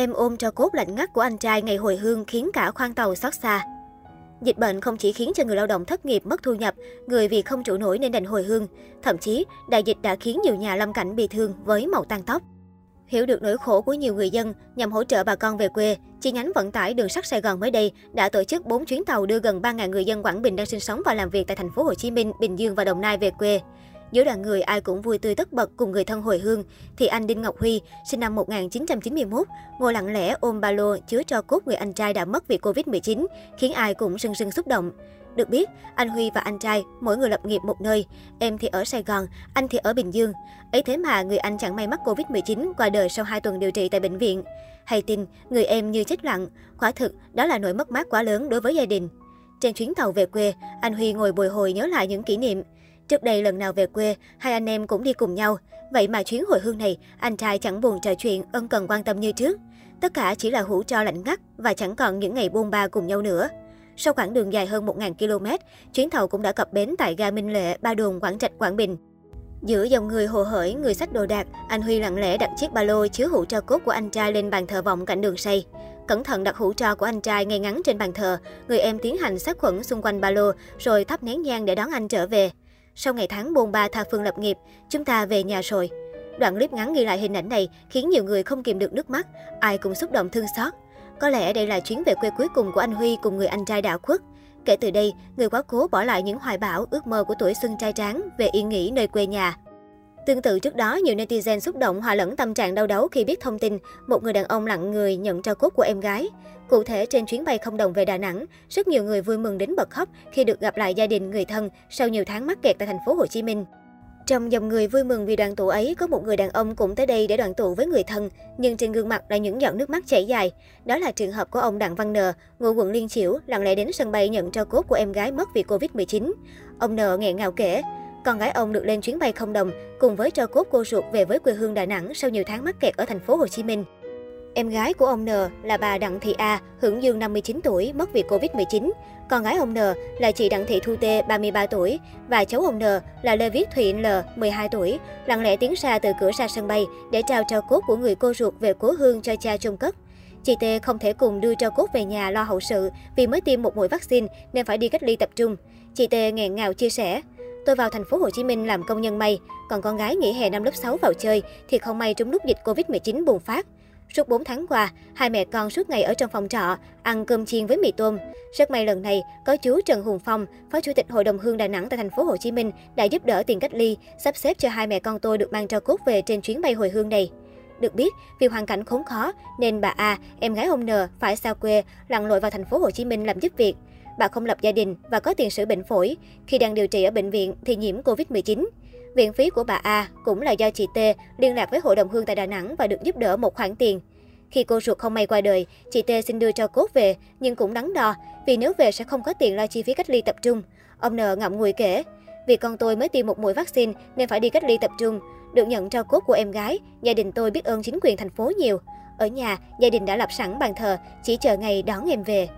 Em ôm cho cốt lạnh ngắt của anh trai ngày hồi hương khiến cả khoang tàu xót xa. Dịch bệnh không chỉ khiến cho người lao động thất nghiệp mất thu nhập, người vì không trụ nổi nên đành hồi hương. Thậm chí, đại dịch đã khiến nhiều nhà lâm cảnh bị thương với màu tăng tóc. Hiểu được nỗi khổ của nhiều người dân nhằm hỗ trợ bà con về quê, chi nhánh vận tải đường sắt Sài Gòn mới đây đã tổ chức 4 chuyến tàu đưa gần 3.000 người dân Quảng Bình đang sinh sống và làm việc tại thành phố Hồ Chí Minh, Bình Dương và Đồng Nai về quê. Giữa đoàn người ai cũng vui tươi tất bật cùng người thân hồi hương, thì anh Đinh Ngọc Huy, sinh năm 1991, ngồi lặng lẽ ôm ba lô chứa cho cốt người anh trai đã mất vì Covid-19, khiến ai cũng sưng sưng xúc động. Được biết, anh Huy và anh trai mỗi người lập nghiệp một nơi, em thì ở Sài Gòn, anh thì ở Bình Dương. Ấy thế mà người anh chẳng may mắc Covid-19 qua đời sau 2 tuần điều trị tại bệnh viện. Hay tin, người em như chết lặng, quả thực đó là nỗi mất mát quá lớn đối với gia đình. Trên chuyến tàu về quê, anh Huy ngồi bồi hồi nhớ lại những kỷ niệm. Trước đây lần nào về quê, hai anh em cũng đi cùng nhau. Vậy mà chuyến hồi hương này, anh trai chẳng buồn trò chuyện, ân cần quan tâm như trước. Tất cả chỉ là hũ cho lạnh ngắt và chẳng còn những ngày buôn ba cùng nhau nữa. Sau quãng đường dài hơn 1.000 km, chuyến tàu cũng đã cập bến tại ga Minh Lệ, Ba Đồn, Quảng Trạch, Quảng Bình. Giữa dòng người hồ hởi, người sách đồ đạc, anh Huy lặng lẽ đặt chiếc ba lô chứa hũ tro cốt của anh trai lên bàn thờ vọng cạnh đường xây. Cẩn thận đặt hũ tro của anh trai ngay ngắn trên bàn thờ, người em tiến hành sát khuẩn xung quanh ba lô rồi thắp nén nhang để đón anh trở về. Sau ngày tháng bôn ba tha phương lập nghiệp, chúng ta về nhà rồi. Đoạn clip ngắn ghi lại hình ảnh này khiến nhiều người không kìm được nước mắt, ai cũng xúc động thương xót. Có lẽ đây là chuyến về quê cuối cùng của anh Huy cùng người anh trai đã khuất. Kể từ đây, người quá cố bỏ lại những hoài bão, ước mơ của tuổi xuân trai tráng về yên nghỉ nơi quê nhà. Tương tự trước đó, nhiều netizen xúc động hòa lẫn tâm trạng đau đớn khi biết thông tin một người đàn ông lặng người nhận cho cốt của em gái. Cụ thể, trên chuyến bay không đồng về Đà Nẵng, rất nhiều người vui mừng đến bật khóc khi được gặp lại gia đình người thân sau nhiều tháng mắc kẹt tại thành phố Hồ Chí Minh. Trong dòng người vui mừng vì đoàn tụ ấy, có một người đàn ông cũng tới đây để đoàn tụ với người thân, nhưng trên gương mặt là những giọt nước mắt chảy dài. Đó là trường hợp của ông Đặng Văn Nờ, ngụ quận Liên Chiểu, lặng lẽ đến sân bay nhận cho cốt của em gái mất vì Covid-19. Ông Nờ nghẹn ngào kể, con gái ông được lên chuyến bay không đồng cùng với cho cốt cô ruột về với quê hương Đà Nẵng sau nhiều tháng mắc kẹt ở thành phố Hồ Chí Minh. Em gái của ông N là bà Đặng Thị A, hưởng dương 59 tuổi, mất vì Covid-19. Con gái ông N là chị Đặng Thị Thu Tê, 33 tuổi, và cháu ông N là Lê Viết Thụy L, 12 tuổi, lặng lẽ tiến xa từ cửa ra sân bay để trao cho cốt của người cô ruột về cố hương cho cha chôn cất. Chị Tê không thể cùng đưa cho cốt về nhà lo hậu sự vì mới tiêm một mũi vaccine nên phải đi cách ly tập trung. Chị Tê nghẹn ngào chia sẻ, Tôi vào thành phố Hồ Chí Minh làm công nhân may, còn con gái nghỉ hè năm lớp 6 vào chơi thì không may trúng lúc dịch Covid-19 bùng phát. Suốt 4 tháng qua, hai mẹ con suốt ngày ở trong phòng trọ, ăn cơm chiên với mì tôm. Rất may lần này, có chú Trần Hùng Phong, Phó Chủ tịch Hội đồng Hương Đà Nẵng tại thành phố Hồ Chí Minh đã giúp đỡ tiền cách ly, sắp xếp cho hai mẹ con tôi được mang cho cốt về trên chuyến bay hồi hương này. Được biết, vì hoàn cảnh khốn khó nên bà A, em gái ông N phải xa quê, lặn lội vào thành phố Hồ Chí Minh làm giúp việc. Bà không lập gia đình và có tiền sử bệnh phổi. Khi đang điều trị ở bệnh viện thì nhiễm Covid-19. Viện phí của bà A cũng là do chị T liên lạc với Hội đồng Hương tại Đà Nẵng và được giúp đỡ một khoản tiền. Khi cô ruột không may qua đời, chị T xin đưa cho cốt về, nhưng cũng đắn đo, vì nếu về sẽ không có tiền lo chi phí cách ly tập trung. Ông N ngậm ngùi kể, vì con tôi mới tiêm một mũi vaccine nên phải đi cách ly tập trung. Được nhận cho cốt của em gái, gia đình tôi biết ơn chính quyền thành phố nhiều. Ở nhà, gia đình đã lập sẵn bàn thờ, chỉ chờ ngày đón em về.